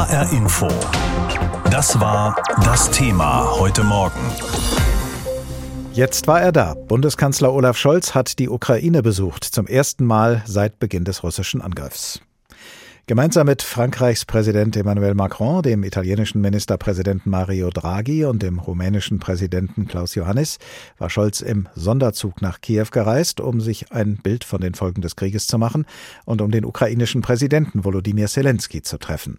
HR Info. Das war das Thema heute Morgen. Jetzt war er da. Bundeskanzler Olaf Scholz hat die Ukraine besucht, zum ersten Mal seit Beginn des russischen Angriffs. Gemeinsam mit Frankreichs Präsident Emmanuel Macron, dem italienischen Ministerpräsidenten Mario Draghi und dem rumänischen Präsidenten Klaus Johannis war Scholz im Sonderzug nach Kiew gereist, um sich ein Bild von den Folgen des Krieges zu machen und um den ukrainischen Präsidenten Volodymyr Zelensky zu treffen.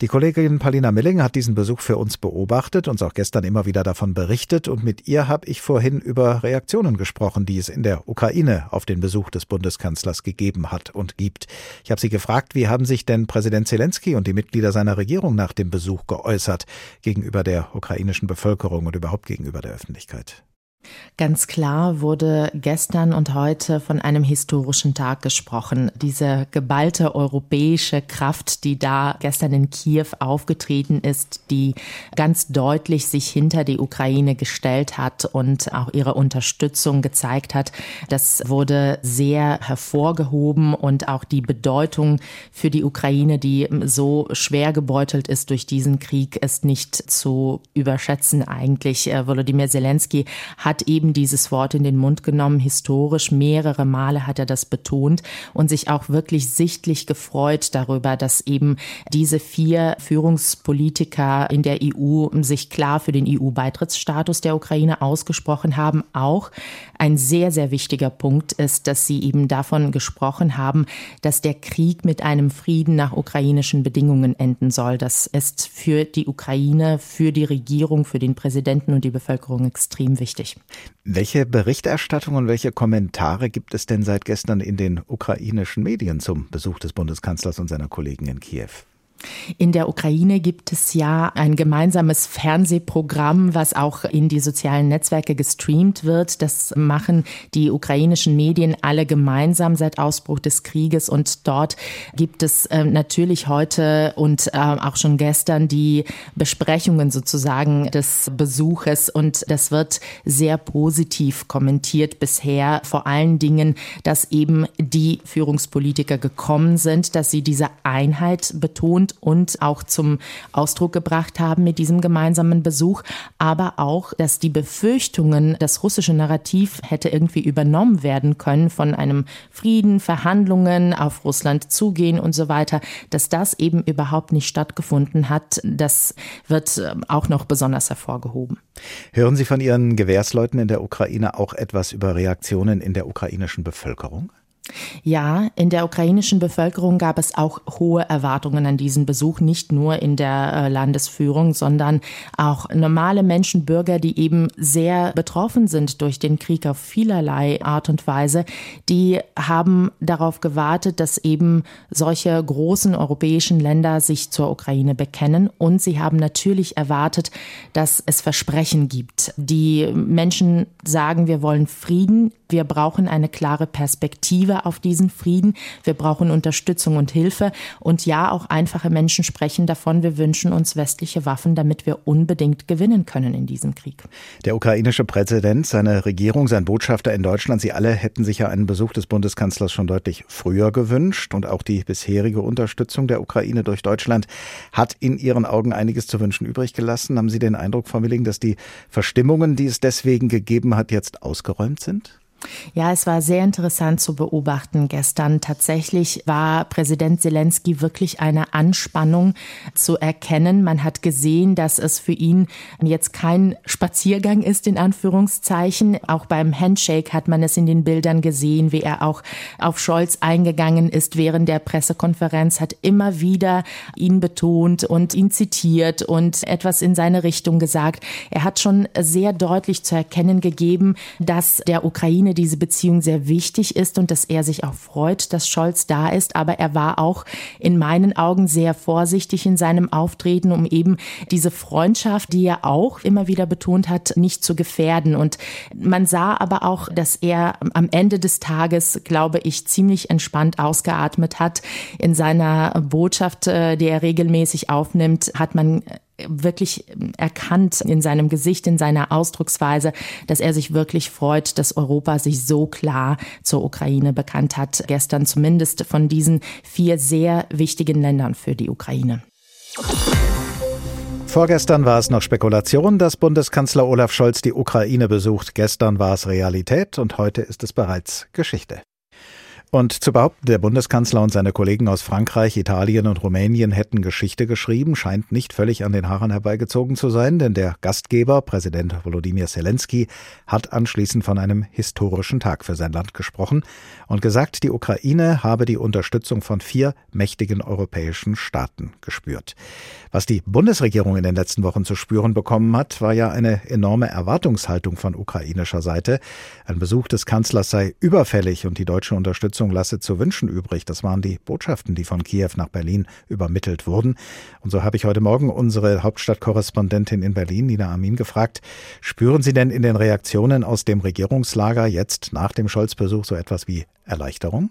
Die Kollegin Palina Milling hat diesen Besuch für uns beobachtet, uns auch gestern immer wieder davon berichtet und mit ihr habe ich vorhin über Reaktionen gesprochen, die es in der Ukraine auf den Besuch des Bundeskanzlers gegeben hat und gibt. Ich habe sie gefragt, wie haben sich sich denn Präsident Zelensky und die Mitglieder seiner Regierung nach dem Besuch geäußert gegenüber der ukrainischen Bevölkerung und überhaupt gegenüber der Öffentlichkeit? Ganz klar wurde gestern und heute von einem historischen Tag gesprochen. Diese geballte europäische Kraft, die da gestern in Kiew aufgetreten ist, die ganz deutlich sich hinter die Ukraine gestellt hat und auch ihre Unterstützung gezeigt hat, das wurde sehr hervorgehoben und auch die Bedeutung für die Ukraine, die so schwer gebeutelt ist durch diesen Krieg, ist nicht zu überschätzen eigentlich. Äh, Volodymyr Zelensky hat hat eben dieses Wort in den Mund genommen. Historisch mehrere Male hat er das betont und sich auch wirklich sichtlich gefreut darüber, dass eben diese vier Führungspolitiker in der EU sich klar für den EU-Beitrittsstatus der Ukraine ausgesprochen haben. Auch ein sehr, sehr wichtiger Punkt ist, dass sie eben davon gesprochen haben, dass der Krieg mit einem Frieden nach ukrainischen Bedingungen enden soll. Das ist für die Ukraine, für die Regierung, für den Präsidenten und die Bevölkerung extrem wichtig. Welche Berichterstattung und welche Kommentare gibt es denn seit gestern in den ukrainischen Medien zum Besuch des Bundeskanzlers und seiner Kollegen in Kiew? In der Ukraine gibt es ja ein gemeinsames Fernsehprogramm, was auch in die sozialen Netzwerke gestreamt wird. Das machen die ukrainischen Medien alle gemeinsam seit Ausbruch des Krieges. Und dort gibt es äh, natürlich heute und äh, auch schon gestern die Besprechungen sozusagen des Besuches. Und das wird sehr positiv kommentiert bisher. Vor allen Dingen, dass eben die Führungspolitiker gekommen sind, dass sie diese Einheit betont und auch zum Ausdruck gebracht haben mit diesem gemeinsamen Besuch, aber auch, dass die Befürchtungen, das russische Narrativ hätte irgendwie übernommen werden können von einem Frieden, Verhandlungen auf Russland zugehen und so weiter, dass das eben überhaupt nicht stattgefunden hat, das wird äh, auch noch besonders hervorgehoben. Hören Sie von Ihren Gewährsleuten in der Ukraine auch etwas über Reaktionen in der ukrainischen Bevölkerung? Ja, in der ukrainischen Bevölkerung gab es auch hohe Erwartungen an diesen Besuch, nicht nur in der äh, Landesführung, sondern auch normale Menschen, Bürger, die eben sehr betroffen sind durch den Krieg auf vielerlei Art und Weise, die haben darauf gewartet, dass eben solche großen europäischen Länder sich zur Ukraine bekennen. Und sie haben natürlich erwartet, dass es Versprechen gibt. Die Menschen sagen, wir wollen Frieden, wir brauchen eine klare Perspektive auf diesen Frieden. Wir brauchen Unterstützung und Hilfe. Und ja, auch einfache Menschen sprechen davon, wir wünschen uns westliche Waffen, damit wir unbedingt gewinnen können in diesem Krieg. Der ukrainische Präsident, seine Regierung, sein Botschafter in Deutschland, sie alle hätten sich ja einen Besuch des Bundeskanzlers schon deutlich früher gewünscht. Und auch die bisherige Unterstützung der Ukraine durch Deutschland hat in Ihren Augen einiges zu wünschen übrig gelassen. Haben Sie den Eindruck, Frau Milling, dass die Verstimmungen, die es deswegen gegeben hat, jetzt ausgeräumt sind? Ja, es war sehr interessant zu beobachten gestern. Tatsächlich war Präsident Zelensky wirklich eine Anspannung zu erkennen. Man hat gesehen, dass es für ihn jetzt kein Spaziergang ist, in Anführungszeichen. Auch beim Handshake hat man es in den Bildern gesehen, wie er auch auf Scholz eingegangen ist während der Pressekonferenz, hat immer wieder ihn betont und ihn zitiert und etwas in seine Richtung gesagt. Er hat schon sehr deutlich zu erkennen gegeben, dass der Ukraine diese Beziehung sehr wichtig ist und dass er sich auch freut, dass Scholz da ist. Aber er war auch in meinen Augen sehr vorsichtig in seinem Auftreten, um eben diese Freundschaft, die er auch immer wieder betont hat, nicht zu gefährden. Und man sah aber auch, dass er am Ende des Tages, glaube ich, ziemlich entspannt ausgeatmet hat. In seiner Botschaft, äh, die er regelmäßig aufnimmt, hat man wirklich erkannt in seinem Gesicht, in seiner Ausdrucksweise, dass er sich wirklich freut, dass Europa sich so klar zur Ukraine bekannt hat. Gestern zumindest von diesen vier sehr wichtigen Ländern für die Ukraine. Vorgestern war es noch Spekulation, dass Bundeskanzler Olaf Scholz die Ukraine besucht. Gestern war es Realität und heute ist es bereits Geschichte. Und zu behaupten, der Bundeskanzler und seine Kollegen aus Frankreich, Italien und Rumänien hätten Geschichte geschrieben, scheint nicht völlig an den Haaren herbeigezogen zu sein, denn der Gastgeber, Präsident Volodymyr Zelensky, hat anschließend von einem historischen Tag für sein Land gesprochen und gesagt, die Ukraine habe die Unterstützung von vier mächtigen europäischen Staaten gespürt. Was die Bundesregierung in den letzten Wochen zu spüren bekommen hat, war ja eine enorme Erwartungshaltung von ukrainischer Seite. Ein Besuch des Kanzlers sei überfällig und die deutsche Unterstützung lasse zu wünschen übrig. Das waren die Botschaften, die von Kiew nach Berlin übermittelt wurden. Und so habe ich heute Morgen unsere Hauptstadtkorrespondentin in Berlin, Nina Amin, gefragt, spüren Sie denn in den Reaktionen aus dem Regierungslager jetzt nach dem Scholz-Besuch so etwas wie Erleichterung?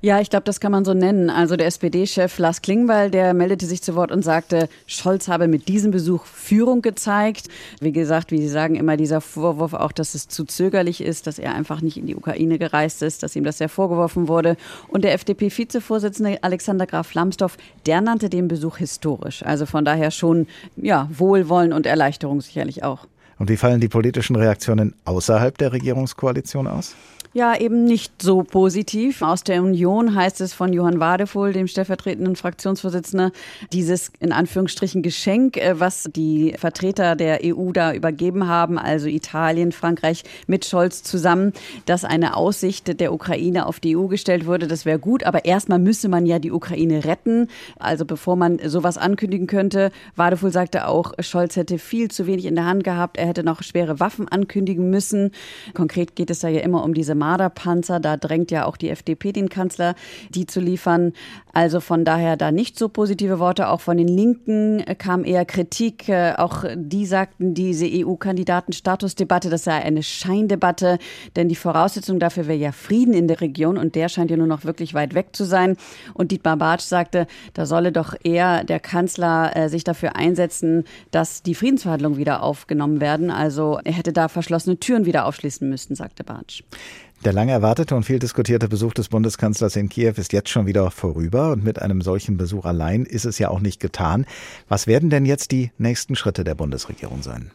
Ja, ich glaube, das kann man so nennen. Also der SPD-Chef Lars Klingbeil, der meldete sich zu Wort und sagte, Scholz habe mit diesem Besuch Führung gezeigt. Wie gesagt, wie Sie sagen, immer dieser Vorwurf auch, dass es zu zögerlich ist, dass er einfach nicht in die Ukraine gereist ist, dass ihm das sehr vorgeworfen wurde. Und der FDP-Vizevorsitzende Alexander Graf Lambsdorff, der nannte den Besuch historisch. Also von daher schon, ja, Wohlwollen und Erleichterung sicherlich auch. Und wie fallen die politischen Reaktionen außerhalb der Regierungskoalition aus? Ja, eben nicht so positiv. Aus der Union heißt es von Johann Wadefuhl, dem stellvertretenden Fraktionsvorsitzenden, dieses in Anführungsstrichen Geschenk, äh, was die Vertreter der EU da übergeben haben, also Italien, Frankreich mit Scholz zusammen, dass eine Aussicht der Ukraine auf die EU gestellt wurde. Das wäre gut, aber erstmal müsse man ja die Ukraine retten. Also bevor man sowas ankündigen könnte, Wadefuhl sagte auch, Scholz hätte viel zu wenig in der Hand gehabt. Er hätte noch schwere Waffen ankündigen müssen. Konkret geht es da ja immer um diese Marderpanzer. Da drängt ja auch die FDP den Kanzler, die zu liefern. Also von daher da nicht so positive Worte. Auch von den Linken kam eher Kritik. Äh, auch die sagten, diese EU-Kandidatenstatusdebatte, das sei eine Scheindebatte, denn die Voraussetzung dafür wäre ja Frieden in der Region und der scheint ja nur noch wirklich weit weg zu sein. Und Dietmar Bartsch sagte, da solle doch eher der Kanzler äh, sich dafür einsetzen, dass die Friedensverhandlungen wieder aufgenommen werden. Also er hätte da verschlossene Türen wieder aufschließen müssen, sagte Bartsch. Der lang erwartete und viel diskutierte Besuch des Bundeskanzlers in Kiew ist jetzt schon wieder vorüber und mit einem solchen Besuch allein ist es ja auch nicht getan. Was werden denn jetzt die nächsten Schritte der Bundesregierung sein?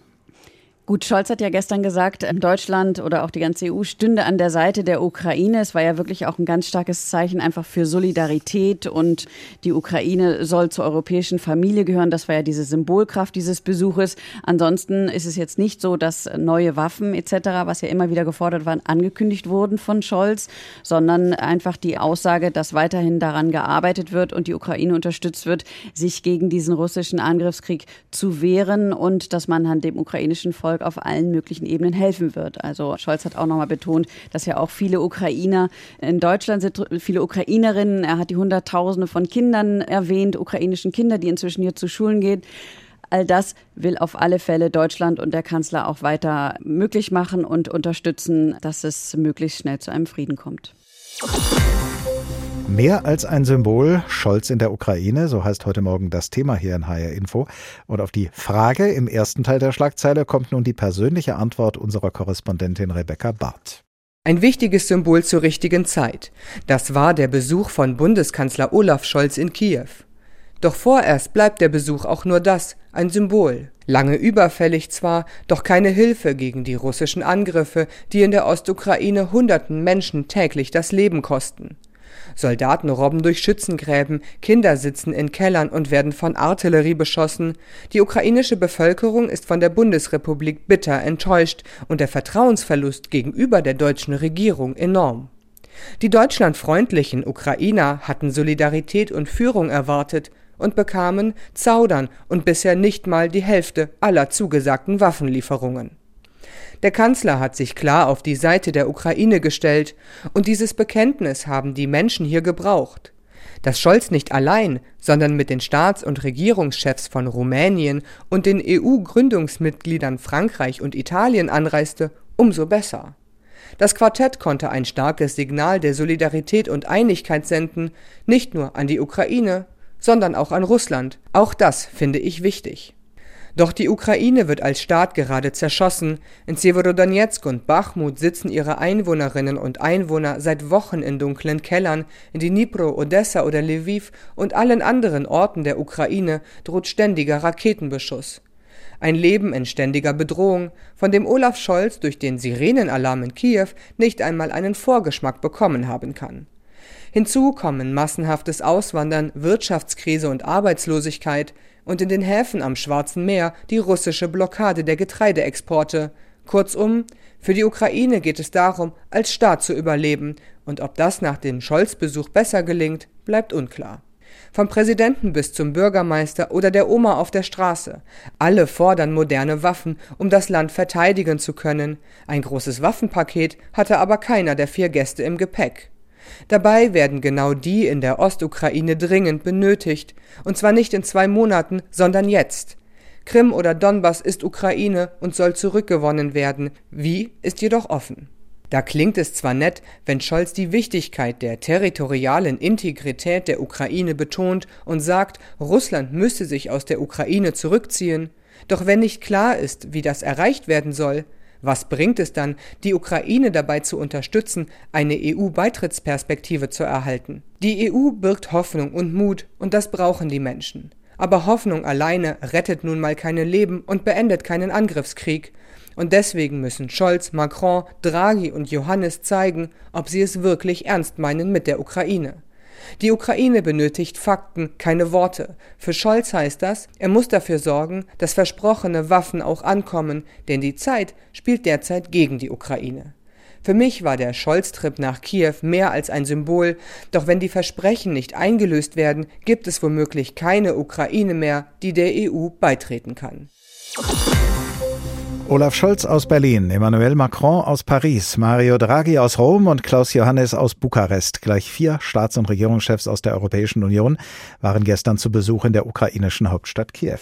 Gut, Scholz hat ja gestern gesagt, Deutschland oder auch die ganze EU stünde an der Seite der Ukraine. Es war ja wirklich auch ein ganz starkes Zeichen einfach für Solidarität und die Ukraine soll zur europäischen Familie gehören. Das war ja diese Symbolkraft dieses Besuches. Ansonsten ist es jetzt nicht so, dass neue Waffen etc., was ja immer wieder gefordert war, angekündigt wurden von Scholz, sondern einfach die Aussage, dass weiterhin daran gearbeitet wird und die Ukraine unterstützt wird, sich gegen diesen russischen Angriffskrieg zu wehren und dass man an dem ukrainischen Volk Volk auf allen möglichen Ebenen helfen wird. Also Scholz hat auch nochmal betont, dass ja auch viele Ukrainer in Deutschland sind, viele Ukrainerinnen. Er hat die Hunderttausende von Kindern erwähnt, ukrainischen Kinder, die inzwischen hier zu Schulen gehen. All das will auf alle Fälle Deutschland und der Kanzler auch weiter möglich machen und unterstützen, dass es möglichst schnell zu einem Frieden kommt. Mehr als ein Symbol, Scholz in der Ukraine, so heißt heute Morgen das Thema hier in HR Info. Und auf die Frage im ersten Teil der Schlagzeile kommt nun die persönliche Antwort unserer Korrespondentin Rebecca Barth. Ein wichtiges Symbol zur richtigen Zeit. Das war der Besuch von Bundeskanzler Olaf Scholz in Kiew. Doch vorerst bleibt der Besuch auch nur das, ein Symbol. Lange überfällig zwar, doch keine Hilfe gegen die russischen Angriffe, die in der Ostukraine hunderten Menschen täglich das Leben kosten. Soldaten robben durch Schützengräben, Kinder sitzen in Kellern und werden von Artillerie beschossen. Die ukrainische Bevölkerung ist von der Bundesrepublik bitter enttäuscht und der Vertrauensverlust gegenüber der deutschen Regierung enorm. Die deutschlandfreundlichen Ukrainer hatten Solidarität und Führung erwartet und bekamen Zaudern und bisher nicht mal die Hälfte aller zugesagten Waffenlieferungen. Der Kanzler hat sich klar auf die Seite der Ukraine gestellt, und dieses Bekenntnis haben die Menschen hier gebraucht. Dass Scholz nicht allein, sondern mit den Staats- und Regierungschefs von Rumänien und den EU-Gründungsmitgliedern Frankreich und Italien anreiste, umso besser. Das Quartett konnte ein starkes Signal der Solidarität und Einigkeit senden, nicht nur an die Ukraine, sondern auch an Russland. Auch das finde ich wichtig. Doch die Ukraine wird als Staat gerade zerschossen. In Severodonetsk und Bachmut sitzen ihre Einwohnerinnen und Einwohner seit Wochen in dunklen Kellern. In Dnipro, Odessa oder Lviv und allen anderen Orten der Ukraine droht ständiger Raketenbeschuss. Ein Leben in ständiger Bedrohung, von dem Olaf Scholz durch den Sirenenalarm in Kiew nicht einmal einen Vorgeschmack bekommen haben kann. Hinzu kommen massenhaftes Auswandern, Wirtschaftskrise und Arbeitslosigkeit und in den Häfen am Schwarzen Meer die russische Blockade der Getreideexporte. Kurzum, für die Ukraine geht es darum, als Staat zu überleben, und ob das nach dem Scholz-Besuch besser gelingt, bleibt unklar. Vom Präsidenten bis zum Bürgermeister oder der Oma auf der Straße. Alle fordern moderne Waffen, um das Land verteidigen zu können. Ein großes Waffenpaket hatte aber keiner der vier Gäste im Gepäck. Dabei werden genau die in der Ostukraine dringend benötigt, und zwar nicht in zwei Monaten, sondern jetzt. Krim oder Donbass ist Ukraine und soll zurückgewonnen werden, wie ist jedoch offen. Da klingt es zwar nett, wenn Scholz die Wichtigkeit der territorialen Integrität der Ukraine betont und sagt, Russland müsse sich aus der Ukraine zurückziehen, doch wenn nicht klar ist, wie das erreicht werden soll, was bringt es dann, die Ukraine dabei zu unterstützen, eine EU-Beitrittsperspektive zu erhalten? Die EU birgt Hoffnung und Mut, und das brauchen die Menschen. Aber Hoffnung alleine rettet nun mal keine Leben und beendet keinen Angriffskrieg. Und deswegen müssen Scholz, Macron, Draghi und Johannes zeigen, ob sie es wirklich ernst meinen mit der Ukraine. Die Ukraine benötigt Fakten, keine Worte. Für Scholz heißt das, er muss dafür sorgen, dass versprochene Waffen auch ankommen, denn die Zeit spielt derzeit gegen die Ukraine. Für mich war der Scholz-Trip nach Kiew mehr als ein Symbol, doch wenn die Versprechen nicht eingelöst werden, gibt es womöglich keine Ukraine mehr, die der EU beitreten kann. Olaf Scholz aus Berlin, Emmanuel Macron aus Paris, Mario Draghi aus Rom und Klaus Johannes aus Bukarest. Gleich vier Staats- und Regierungschefs aus der Europäischen Union waren gestern zu Besuch in der ukrainischen Hauptstadt Kiew.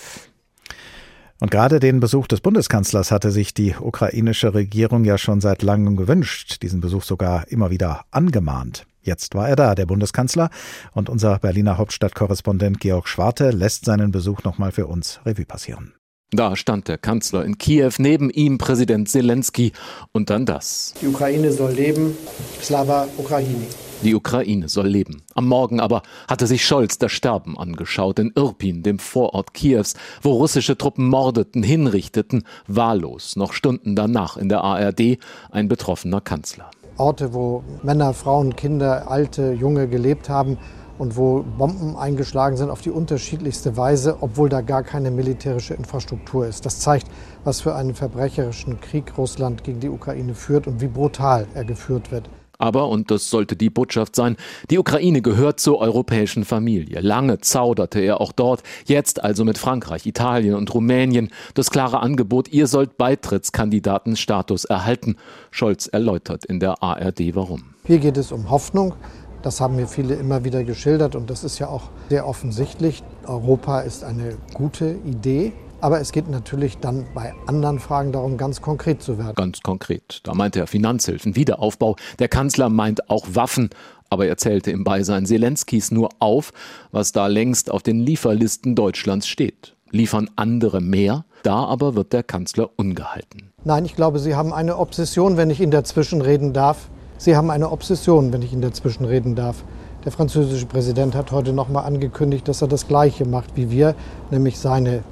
Und gerade den Besuch des Bundeskanzlers hatte sich die ukrainische Regierung ja schon seit langem gewünscht, diesen Besuch sogar immer wieder angemahnt. Jetzt war er da, der Bundeskanzler, und unser Berliner Hauptstadtkorrespondent Georg Schwarte lässt seinen Besuch nochmal für uns Revue passieren. Da stand der Kanzler in Kiew, neben ihm Präsident Zelensky und dann das. Die Ukraine soll leben, Slava Ukraini. Die Ukraine soll leben. Am Morgen aber hatte sich Scholz das Sterben angeschaut in Irpin, dem Vorort Kiews, wo russische Truppen mordeten, hinrichteten, wahllos, noch Stunden danach in der ARD ein betroffener Kanzler. Orte, wo Männer, Frauen, Kinder, Alte, Junge gelebt haben, und wo Bomben eingeschlagen sind auf die unterschiedlichste Weise, obwohl da gar keine militärische Infrastruktur ist. Das zeigt, was für einen verbrecherischen Krieg Russland gegen die Ukraine führt und wie brutal er geführt wird. Aber, und das sollte die Botschaft sein, die Ukraine gehört zur europäischen Familie. Lange zauderte er auch dort, jetzt also mit Frankreich, Italien und Rumänien das klare Angebot, ihr sollt Beitrittskandidatenstatus erhalten. Scholz erläutert in der ARD warum. Hier geht es um Hoffnung, das haben mir viele immer wieder geschildert und das ist ja auch sehr offensichtlich. Europa ist eine gute Idee. Aber es geht natürlich dann bei anderen Fragen darum, ganz konkret zu werden. Ganz konkret. Da meinte er Finanzhilfen, Wiederaufbau. Der Kanzler meint auch Waffen. Aber er zählte im Beisein Zelenskis nur auf, was da längst auf den Lieferlisten Deutschlands steht. Liefern andere mehr? Da aber wird der Kanzler ungehalten. Nein, ich glaube, Sie haben eine Obsession, wenn ich Ihnen dazwischen reden darf. Sie haben eine Obsession, wenn ich Ihnen dazwischen reden darf. Der französische Präsident hat heute noch mal angekündigt, dass er das Gleiche macht wie wir, nämlich seine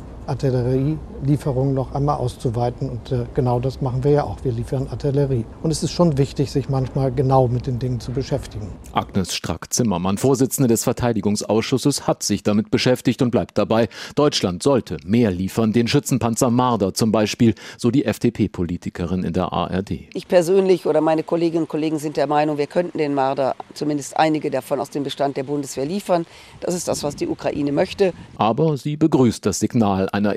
Artillerielieferungen noch einmal auszuweiten. Und äh, genau das machen wir ja auch. Wir liefern Artillerie. Und es ist schon wichtig, sich manchmal genau mit den Dingen zu beschäftigen. Agnes Strack-Zimmermann, Vorsitzende des Verteidigungsausschusses, hat sich damit beschäftigt und bleibt dabei. Deutschland sollte mehr liefern, den Schützenpanzer Marder zum Beispiel, so die FDP-Politikerin in der ARD. Ich persönlich oder meine Kolleginnen und Kollegen sind der Meinung, wir könnten den Marder, zumindest einige davon aus dem Bestand der Bundeswehr liefern. Das ist das, was die Ukraine möchte. Aber sie begrüßt das Signal einer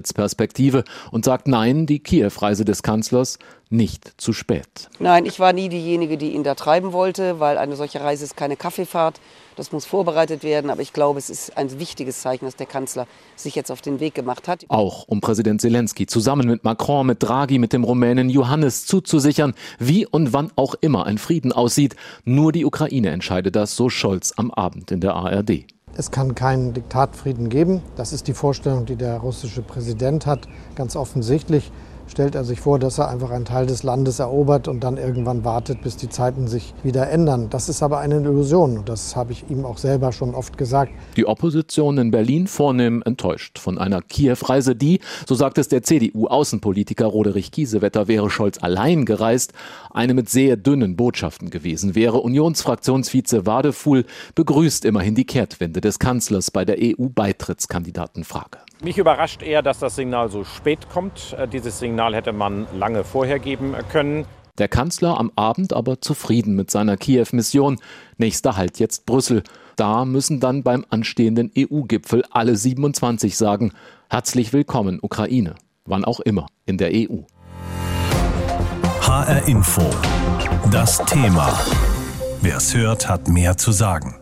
EU-Beitrittsperspektive und sagt Nein, die Kiew-Reise des Kanzlers nicht zu spät. Nein, ich war nie diejenige, die ihn da treiben wollte, weil eine solche Reise ist keine Kaffeefahrt. Das muss vorbereitet werden, aber ich glaube, es ist ein wichtiges Zeichen, dass der Kanzler sich jetzt auf den Weg gemacht hat. Auch um Präsident Zelensky zusammen mit Macron, mit Draghi, mit dem Rumänen Johannes zuzusichern, wie und wann auch immer ein Frieden aussieht. Nur die Ukraine entscheidet das, so Scholz am Abend in der ARD. Es kann keinen Diktatfrieden geben. Das ist die Vorstellung, die der russische Präsident hat, ganz offensichtlich stellt er sich vor, dass er einfach einen Teil des Landes erobert und dann irgendwann wartet, bis die Zeiten sich wieder ändern. Das ist aber eine Illusion das habe ich ihm auch selber schon oft gesagt. Die Opposition in Berlin vornehm enttäuscht von einer Kiew-Reise, die, so sagt es der CDU-Außenpolitiker Roderich Kiesewetter, wäre Scholz allein gereist, eine mit sehr dünnen Botschaften gewesen wäre. Unionsfraktionsvize Wadefuhl begrüßt immerhin die Kehrtwende des Kanzlers bei der EU-Beitrittskandidatenfrage. Mich überrascht eher, dass das Signal so spät kommt. Äh, dieses Signal hätte man lange vorher geben können. Der Kanzler am Abend aber zufrieden mit seiner Kiew-Mission. Nächster Halt jetzt Brüssel. Da müssen dann beim anstehenden EU-Gipfel alle 27 sagen, herzlich willkommen Ukraine, wann auch immer in der EU. HR Info. Das Thema. Wer es hört, hat mehr zu sagen.